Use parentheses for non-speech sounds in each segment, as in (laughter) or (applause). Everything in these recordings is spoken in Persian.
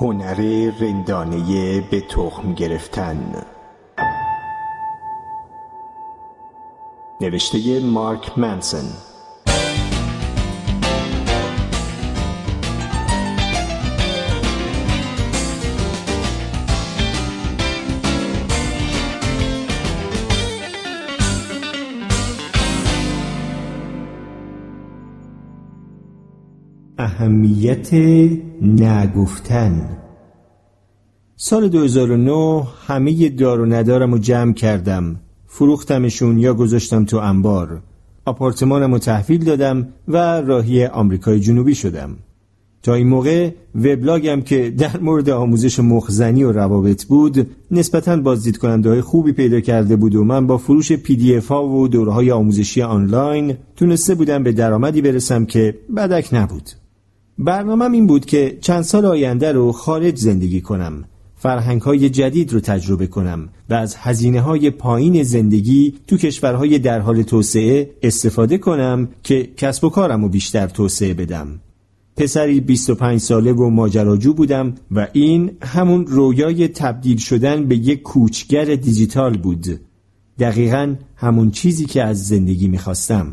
هنر رندانه به تخم گرفتن. نوشته مارک منسن. اهمیت نگفتن. سال 2009 همه دار و ندارم رو جمع کردم. فروختمشون یا گذاشتم تو انبار. آپارتمانم رو تحویل دادم و راهی آمریکای جنوبی شدم. تا این موقع وبلاگم که در مورد آموزش مخزنی و روابط بود نسبتا بازدید کننده های خوبی پیدا کرده بود و من با فروش پی دی اف ها و دوره های آموزشی آنلاین تونسته بودم به درآمدی برسم که بدک نبود. برنامهم این بود که چند سال آینده رو خارج زندگی کنم. فرهنگ های جدید رو تجربه کنم و از هزینه های پایین زندگی تو کشورهای در حال توسعه استفاده کنم که کسب و کارم رو بیشتر توسعه بدم. پسری 25 ساله و ماجراجو بودم و این همون رویای تبدیل شدن به یک کوچگر دیجیتال بود. دقیقا همون چیزی که از زندگی می‌خواستم.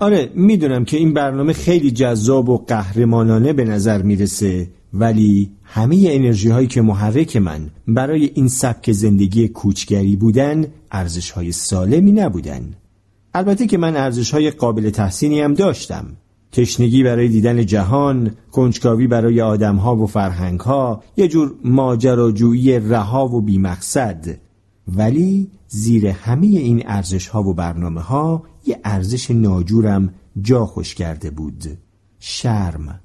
آره می‌دونم که این برنامه خیلی جذاب و قهرمانانه به نظر می‌رسه ولی همه انرژی هایی که محرک من برای این سبک زندگی کوچگری بودن ارزش های سالمی نبودن. البته که من ارزش های قابل تحسینی هم داشتم. تشنگی برای دیدن جهان، کنجکاوی برای آدمها و فرهنگها، یه جور ماجراجویی رها و بیمقصد. ولی زیر همه این ارزش ها و برنامه ها یه ارزش ناجورم جا خوش کرده بود. شرم.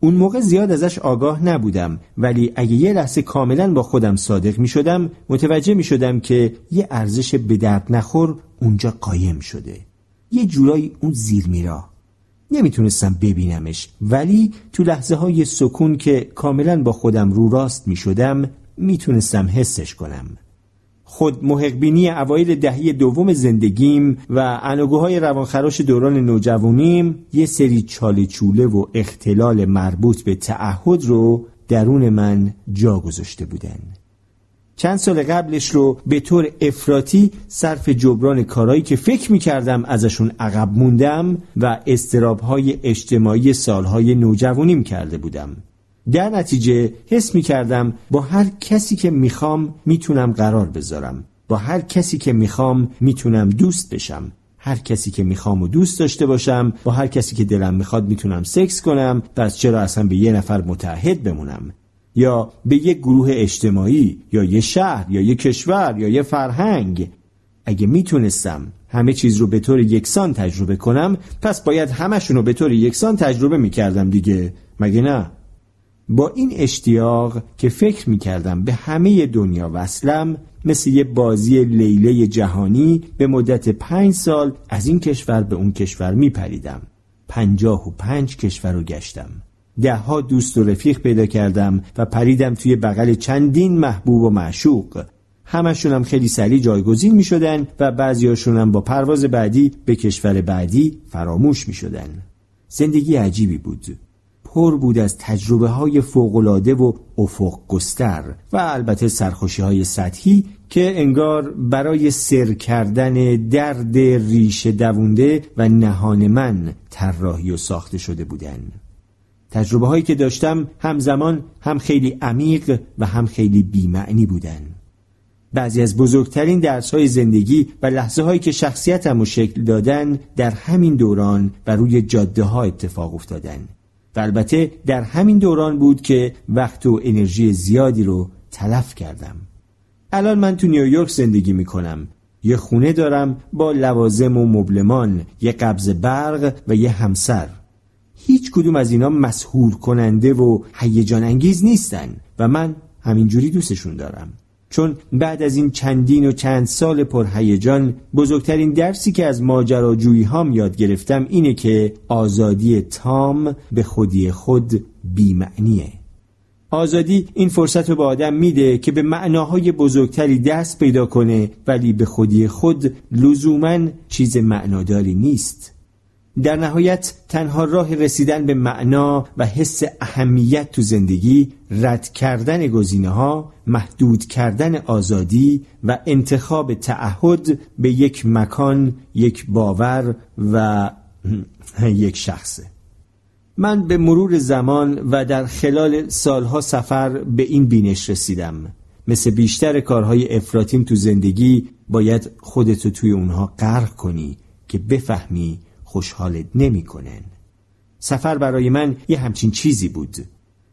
اون موقع زیاد ازش آگاه نبودم ولی اگه یه لحظه کاملا با خودم صادق می شدم متوجه می شدم که یه ارزش به درد نخور اونجا قایم شده. یه جورایی اون زیر میرا. نمی‌تونستم ببینمش ولی تو لحظه های سکون که کاملا با خودم رو راست می شدم می‌تونستم حسش کنم. خود محقبینی اوایل دهی دوم زندگیم و انوگوهای روانخراش دوران نوجوانیم یه سری چاله چوله و اختلال مربوط به تعهد رو درون من جا گذاشته بودن. چند سال قبلش رو به طور افراطی صرف جبران کارایی که فکر می کردم ازشون عقب موندم و استرابهای اجتماعی سالهای نوجوانیم کرده بودم. در نتیجه حس می کردم با هر کسی که می‌خوام می‌تونم قرار بذارم. با هر کسی که می‌خوام می‌تونم دوست بشم. هر کسی که می‌خوام و دوست داشته باشم با هر کسی که دلم می‌خواد می‌تونم سکس کنم پس چرا اصلا به یه نفر متحد بمونم؟ یا به یک گروه اجتماعی یا یه شهر یا یه کشور یا یه فرهنگ. اگه می‌تونستم همه چیز رو به طور یکسان تجربه کنم پس باید همشون رو به طور یکسان تجربه می‌کردم دیگه. مگه نه؟ با این اشتیاق که فکر می کردم به همه دنیا وصلم مثل یه بازی لیله جهانی به مدت پنج سال از این کشور به اون کشور می پریدم. پنجاه و پنج کشور رو گشتم. دهها دوست و رفیق پیدا کردم و پریدم توی بغل چندین محبوب و معشوق. همشونم خیلی سریع جایگزین می شدن و بعضیاشونم با پرواز بعدی به کشور بعدی فراموش می شدن. زندگی عجیبی بود. پر بود از تجربه های فوقلاده و افق گستر و البته سرخوشی های سطحی که انگار برای سر کردن درد ریشه دوونده و نهان من طراحی و ساخته شده بودن. تجربه هایی که داشتم همزمان هم خیلی عمیق و هم خیلی بیمعنی بودن. بعضی از بزرگترین درس های زندگی و لحظه هایی که شخصیتم و شکل دادن در همین دوران و روی جاده ها اتفاق افتادن. البته در همین دوران بود که وقت و انرژی زیادی رو تلف کردم. الان من تو نیویورک زندگی می‌کنم. یه خونه دارم با لوازم و مبلمان یه قبض برق و یه همسر. هیچ کدوم از اینا مسهور کننده و هیجان انگیز نیستن و من همینجوری دوستشون دارم. چون بعد از این چندین و چند سال پرهیجان بزرگترین درسی که از ماجراجویی هام یاد گرفتم اینه که آزادی تام به خودی خود بیمعنیه. آزادی این فرصت رو به آدم میده که به معناهای بزرگتری دست پیدا کنه ولی به خودی خود لزوما چیز معناداری نیست. در نهایت تنها راه رسیدن به معنا و حس اهمیت تو زندگی رد کردن گزینه ها محدود کردن آزادی و انتخاب تعهد به یک مکان یک باور و (clears throat) یک شخصه. من به مرور زمان و در خلال سالها سفر به این بینش رسیدم. مثل بیشتر کارهای افراتیم تو زندگی باید خودتو توی اونها غرق کنی که بفهمی خوشحالت نمی‌کنن. سفر برای من یه همچین چیزی بود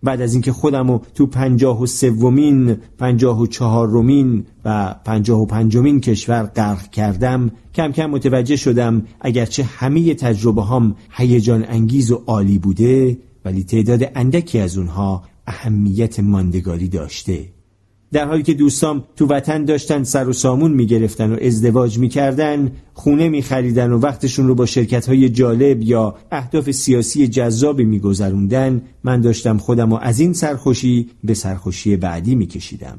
بعد از اینکه خودم رو تو پنجاه و سومین پنجاه و چهارمین و پنجاه و پنجمین کشور غرق کردم کم کم متوجه شدم اگرچه همه تجربه هم هیجان انگیز و عالی بوده ولی تعداد اندکی از اونها اهمیت ماندگاری داشته در حالی که دوستام تو وطن داشتن سر و سامون می‌گرفتن و ازدواج می‌کردن خونه میخریدن و وقتشون رو با شرکت های جالب یا اهداف سیاسی جذابی میگذروندن من داشتم خودم و از این سرخوشی به سرخوشی بعدی میکشیدم.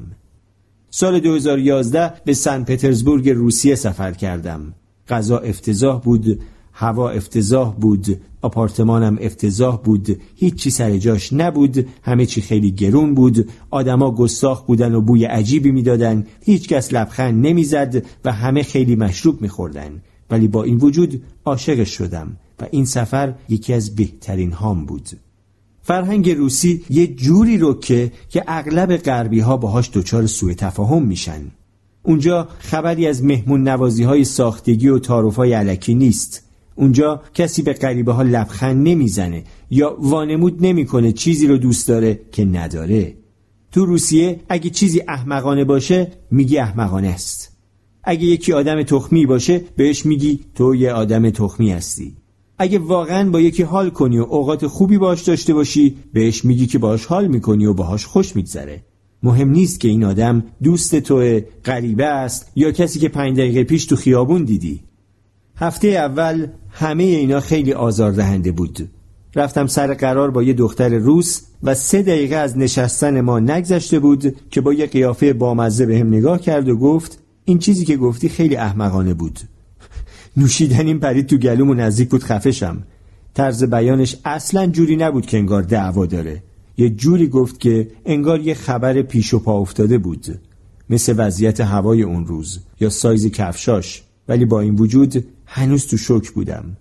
سال 2011 به سن پترزبورگ روسیه سفر کردم. غذا افتضاح بود هوا افتضاح بود. آپارتمانم افتضاح بود هیچی سر جاش نبود همه چی خیلی گرون بود آدما گستاخ بودن و بوی عجیبی می‌دادن هیچکس لبخند نمی‌زد و همه خیلی مشروب میخوردن. ولی با این وجود عاشقش شدم و این سفر یکی از بهترین هام بود. فرهنگ روسی یه جوری رو که که اغلب غربی ها باهاش دچار سوء تفاهم میشن. اونجا خبری از مهمون نوازی های ساختگی و تعارف های علکی نیست. اونجا کسی به غریبه ها لبخند نمی‌زنه یا وانمود نمی‌کنه چیزی رو دوست داره که نداره. تو روسیه اگه چیزی احمقانه باشه میگی احمقانه است. اگه یکی آدم تخمی باشه بهش میگی تو یه آدم تخمی هستی. اگه واقعا با یکی حال کنی و اوقات خوبی باش داشته باشی بهش میگی که باش حال می‌کنی و باهاش خوش میگذره. مهم نیست که این آدم دوست تو غریبه است یا کسی که پنج دقیقه پیش تو خیابون دیدی. هفته اول همه اینا خیلی آزاردهنده بود. رفتم سر قرار با یه دختر روس و سه دقیقه از نشستن ما نگذشته بود که با یه قیافه بامزه به هم نگاه کرد و گفت این چیزی که گفتی خیلی احمقانه بود. نوشیدن این پرید تو گلوم و نزدیک بود خفشم. طرز بیانش اصلا جوری نبود که انگار دعوا داره. یه جوری گفت که انگار یه خبر پیش و پا افتاده بود. مثل وضعیت هوای اون روز یا سایز کفشاش. ولی با این وجود هنوز تو شوک بودم.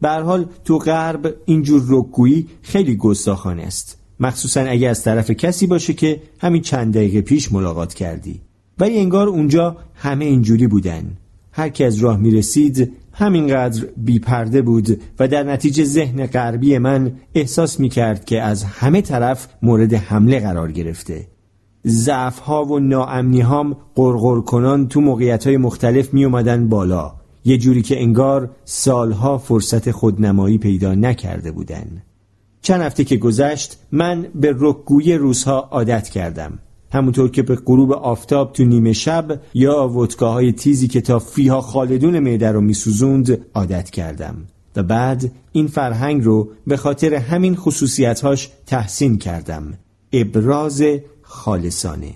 به حال تو غرب اینجور رکگویی خیلی گستاخانه است. مخصوصا اگه از طرف کسی باشه که همین چند دقیقه پیش ملاقات کردی. ولی انگار اونجا همه اینجوری بودن. هر کی از راه می‌رسید همینقدر بیپرده بود و در نتیجه ذهن غربی من احساس می‌کرد که از همه طرف مورد حمله قرار گرفته. ضعف ها و ناامنی هام قرقر کنان تو موقعیت های مختلف می اومدن بالا. یه جوری که انگار سالها فرصت خودنمایی پیدا نکرده بودن. چند هفته که گذشت من به رکگوی روزها عادت کردم. همونطور که به غروب آفتاب تو نیمه شب یا ودکاهای تیزی که تا فیها خالدون معده رو میسوزوند عادت کردم. و بعد این فرهنگ رو به خاطر همین خصوصیتهاش تحسین کردم. ابراز خالصانه.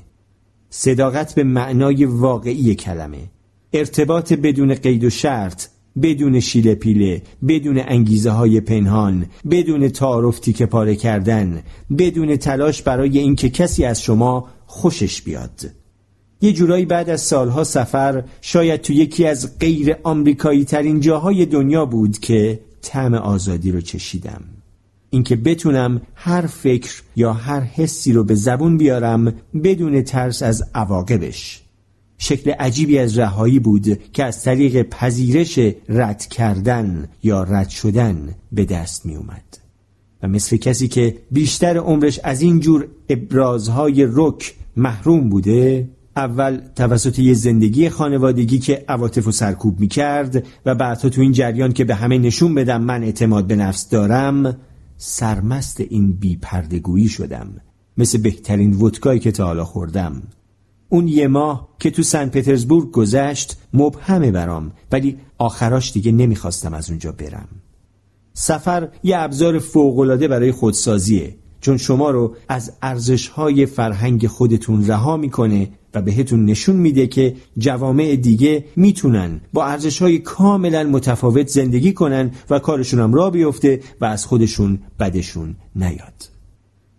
صداقت به معنای واقعی کلمه. ارتباط بدون قید و شرط بدون شیله پیله بدون انگیزه های پنهان بدون تعارف تیکه پاره کردن بدون تلاش برای اینکه کسی از شما خوشش بیاد. یه جورایی بعد از سالها سفر شاید تو یکی از غیر آمریکایی ترین جاهای دنیا بود که طعم آزادی رو چشیدم. اینکه بتونم هر فکر یا هر حسی رو به زبون بیارم بدون ترس از عواقبش. شکل عجیبی از رهایی بود که از طریق پذیرش رد کردن یا رد شدن به دست می اومد و مثل کسی که بیشتر عمرش از این جور ابرازهای رک محروم بوده اول توسط یه زندگی خانوادگی که عواطف و سرکوب می کرد و بعدها تو این جریان که به همه نشون بدم من اعتماد به نفس دارم سرمست این بیپردگویی شدم. مثل بهترین ودکایی که تا حالا خوردم. اون یه ماه که تو سن پترزبورگ گذشت مبهمه برام ولی آخراش دیگه نمی‌خواستم از اونجا برم. سفر یه ابزار فوقالعاده برای خودسازیه چون شما رو از ارزشهای فرهنگ خودتون رها می‌کنه و بهتون نشون میده که جوامع دیگه می‌تونن با ارزش های کاملا متفاوت زندگی کنن و کارشون هم را بیفته و از خودشون بدشون نیاد.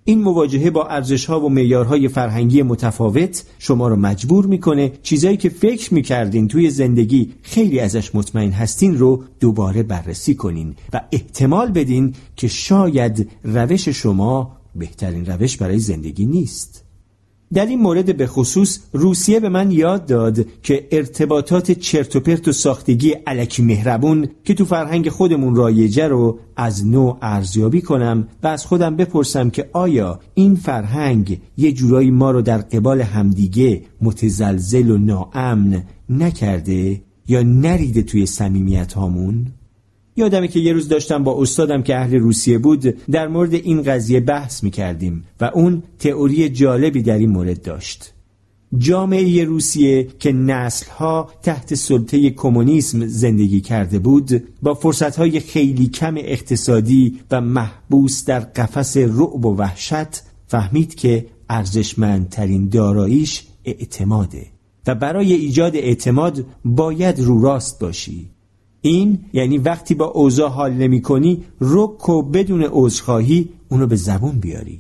این مواجهه با ارزش ها و معیارهای فرهنگی متفاوت شما رو مجبور می‌کنه چیزایی که فکر می‌کردین توی زندگی خیلی ازش مطمئن هستین رو دوباره بررسی کنین و احتمال بدین که شاید روش شما بهترین روش برای زندگی نیست. در این مورد به خصوص روسیه به من یاد داد که ارتباطات چرت و پرت و ساختگی علکی مهربون که تو فرهنگ خودمون رایجه رو از نو ارزیابی کنم و از خودم بپرسم که آیا این فرهنگ یه جورایی ما رو در قبال همدیگه متزلزل و ناامن نکرده یا نریده توی سمیمیت هامون؟ یادمه که یه روز داشتم با استادم که اهل روسیه بود در مورد این قضیه بحث می کردیم و اون تئوری جالبی در این مورد داشت. جامعه روسیه که نسلها تحت سلطه کمونیسم زندگی کرده بود با فرصتهای خیلی کم اقتصادی و محبوس در قفس رعب و وحشت فهمید که ارزشمندترین داراییش اعتماده. و برای ایجاد اعتماد باید رو راست باشی. این یعنی وقتی با اوضاع حال نمی کنی رک و بدون عذرخواهی اونو به زبون بیاری.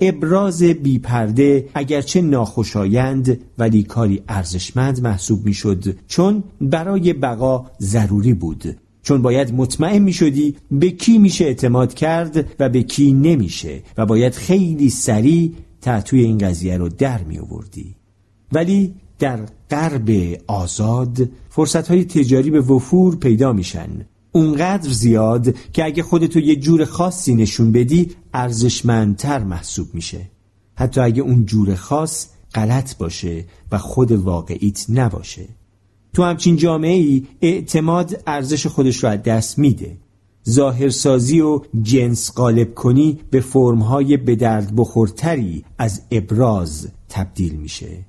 ابراز بیپرده اگرچه ناخوشایند ولی کاری ارزشمند محسوب می‌شد چون برای بقا ضروری بود. چون باید مطمئن می شدی به کی میشه اعتماد کرد و به کی نمیشه و باید خیلی سریع تعطوی این قضیه رو در می آوردی. ولی در غرب آزاد فرصت های تجاری به وفور پیدا میشن. اونقدر زیاد که اگه خودتو یه جور خاصی نشون بدی ارزشمندتر محسوب میشه. حتی اگه اون جور خاص غلط باشه و خود واقعیت نباشه. تو همچین جامعه ای اعتماد ارزش خودش رو از دست میده. ظاهرسازی و جنس غالب کنی به فرمهای به درد بخورتری از ابراز تبدیل میشه.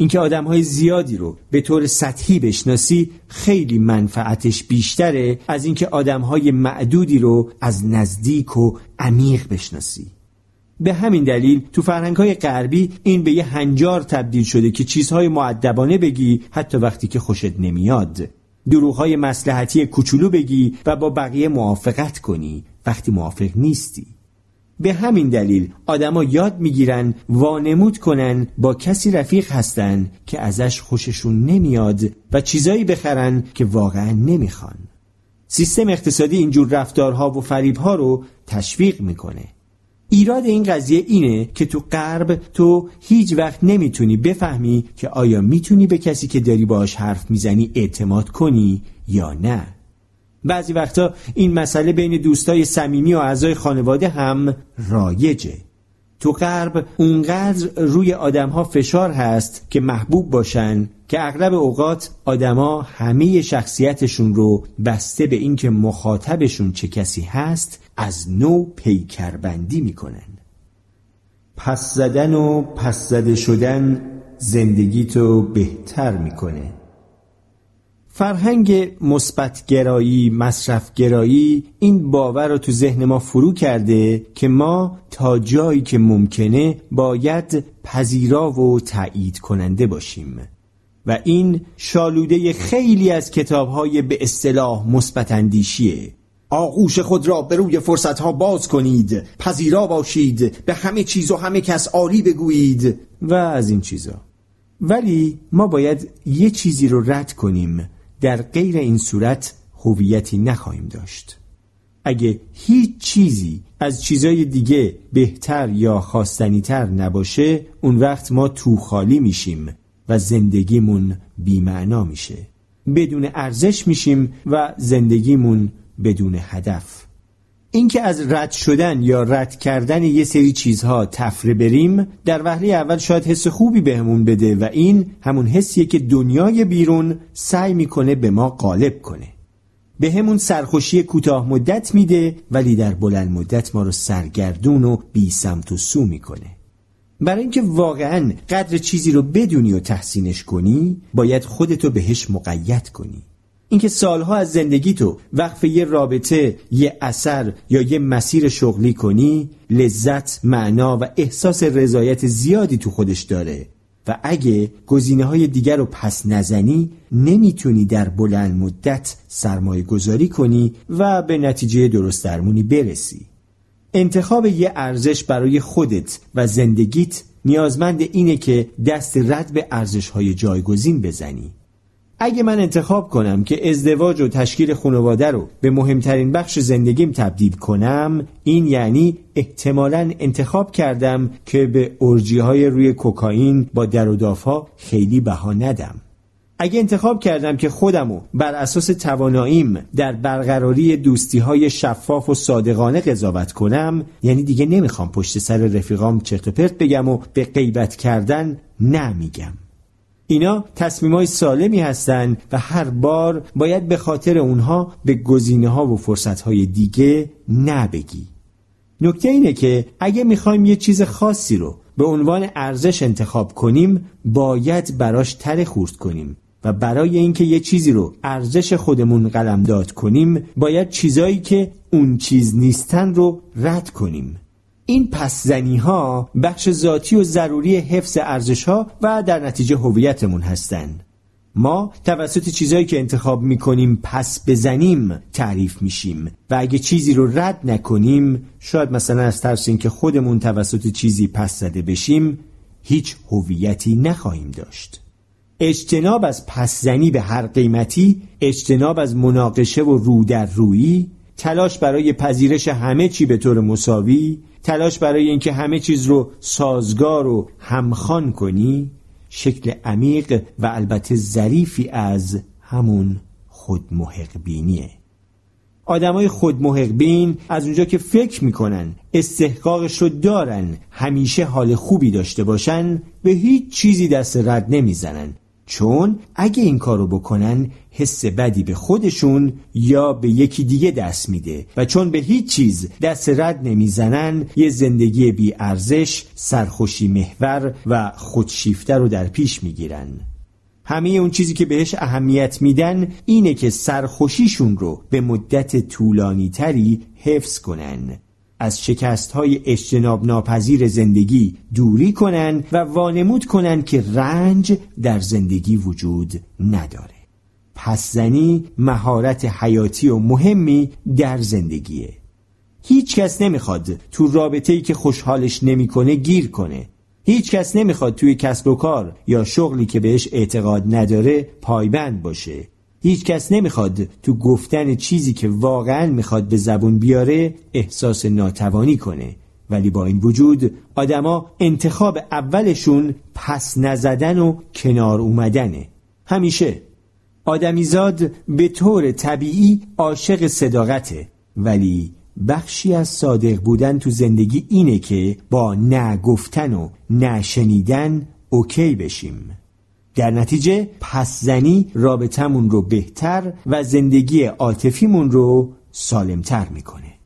اینکه آدم های زیادی رو به طور سطحی بشناسی خیلی منفعتش بیشتره از اینکه آدم های معدودی رو از نزدیک و عمیق بشناسی. به همین دلیل تو فرهنگ های غربی این به یه هنجار تبدیل شده که چیزهای معدبانه بگی حتی وقتی که خوشت نمیاد. دروغ های مسلحتی کوچولو بگی و با بقیه موافقت کنی وقتی موافق نیستی. به همین دلیل آدما یاد می‌گیرن وانمود کنن با کسی رفیق هستن که ازش خوششون نمیاد و چیزایی بخرن که واقعا نمی‌خوان. سیستم اقتصادی اینجور رفتارها و فریبها رو تشویق می‌کنه. ایراد این قضیه اینه که تو غرب تو هیچ وقت نمی‌تونی بفهمی که آیا می‌تونی به کسی که داری باش حرف می‌زنی اعتماد کنی یا نه. بعضی وقتا این مسئله بین دوستای صمیمی و اعضای خانواده هم رایجه. تو غرب اونقدر روی آدمها فشار هست که محبوب باشن که اغلب اوقات آدما همه شخصیتشون رو بسته به اینکه مخاطبشون چه کسی هست از نو پیکربندی می‌کنن. پس زدن و پس زده شدن زندگی تو بهتر می‌کنه. فرهنگ مثبتگرایی مصرفگرایی این باور رو تو ذهن ما فرو کرده که ما تا جایی که ممکنه باید پذیرا و تایید کننده باشیم. و این شالوده خیلی از کتابهای به اصطلاح مثبت اندیشیه آغوش خود را به روی فرصتها باز کنید پذیرا باشید به همه چیز و همه کس عالی بگویید و از این چیزا. ولی ما باید یه چیزی رو رد کنیم. در غیر این صورت هویتی نخواهیم داشت. اگه هیچ چیزی از چیزای دیگه بهتر یا خواستنیتر نباشه اون وقت ما تو خالی میشیم و زندگیمون بیمعنا میشه. بدون ارزش میشیم و زندگیمون بدون هدف. اینکه از رد شدن یا رد کردن یه سری چیزها تفره بریم در وهله اول شاید حس خوبی بهمون بده و این همون حسیه که دنیای بیرون سعی می‌کنه به ما غالب کنه. به همون سرخوشی کوتاه مدت میده ولی در بلند مدت ما رو سرگردون و بی سمت و سو می‌کنه. برای اینکه واقعا قدر چیزی رو بدونی و تحسینش کنی باید خودتو بهش مقید کنی. اینکه سالها از زندگی تو وقف یه رابطه یه اثر یا یه مسیر شغلی کنی لذت معنا و احساس رضایت زیادی تو خودش داره. و اگه گزینه های دیگر رو پس نزنی نمی‌تونی در بلند مدت سرمایه گذاری کنی و به نتیجه درست درمونی برسی. انتخاب یه ارزش برای خودت و زندگیت نیازمند اینه که دست رد به ارزش های جایگزین بزنی. اگه من انتخاب کنم که ازدواج و تشکیل خانواده رو به مهمترین بخش زندگیم تبدیل کنم این یعنی احتمالا انتخاب کردم که به ارجی های روی کوکائین با در و خیلی بها ندم. اگه انتخاب کردم که خودمو بر اساس تواناییم در برقراری دوستی های شفاف و صادقانه قضاوت کنم یعنی دیگه نمی‌خوام پشت سر رفیقام چرت و پرت بگم و به غیبت کردن نمیگم. اینا تصمیم های سالمی هستند و هر بار باید به خاطر اونها به گزینه ها و فرصت های دیگه نبگی. نکته اینه که اگه می‌خوایم یه چیز خاصی رو به عنوان ارزش انتخاب کنیم باید براش تره خورد کنیم و برای اینکه یه چیزی رو ارزش خودمون قلمداد کنیم باید چیزایی که اون چیز نیستن رو رد کنیم. این پس زنی ها بخش ذاتی و ضروری حفظ ارزش ها و در نتیجه هویتمون هستند. ما توسط چیزهایی که انتخاب می‌کنیم پس بزنیم تعریف میشیم و اگه چیزی رو رد نکنیم شاید مثلا از ترس اینکه خودمون توسط چیزی پس زده بشیم هیچ هویتی نخواهیم داشت اجتناب از پسزنی به هر قیمتی اجتناب از مناقشه و رو در رویی تلاش برای پذیرش همه چی به طور مساوی تلاش برای اینکه همه چیز رو سازگار و همخان کنی شکل عمیق و البته ظریفی از همون خودمحق بینیه آدمای خودمحق بین از اونجا که فکر می‌کنن استحقاقش رو دارن همیشه حال خوبی داشته باشن به هیچ چیزی دست رد نمی‌زنن. چون اگه این کارو بکنن حس بدی به خودشون یا به یکی دیگه دست میده و چون به هیچ چیز دست رد نمی‌زنن یه زندگی بی ارزش سرخوشی محور و خودشیفته رو در پیش می‌گیرن. همه اون چیزی که بهش اهمیت میدن اینه که سرخوشیشون رو به مدت طولانی تری حفظ کنن. از شکست های اجتناب ناپذیر زندگی دوری کنن و وانمود کنن که رنج در زندگی وجود نداره. پس زنی مهارت حیاتی و مهمی در زندگیه. هیچ کس نمی‌خواد تو رابطه ای که خوشحالش نمی‌کنه گیر کنه. هیچ کس نمی‌خواد توی کسب و کار یا شغلی که بهش اعتقاد نداره پایبند باشه. هیچ کس نمی‌خواد تو گفتن چیزی که واقعا می‌خواد به زبون بیاره احساس ناتوانی کنه. ولی با این وجود آدما انتخاب اولشون پس نزدن و کنار اومدنه. همیشه. آدمیزاد به طور طبیعی عاشق صداقته. ولی بخشی از صادق بودن تو زندگی اینه که با نگفتن و نشنیدن اوکی بشیم. در نتیجه پس زنی رابطمون رو بهتر و زندگی عاطفیمون رو سالمتر می‌کنه.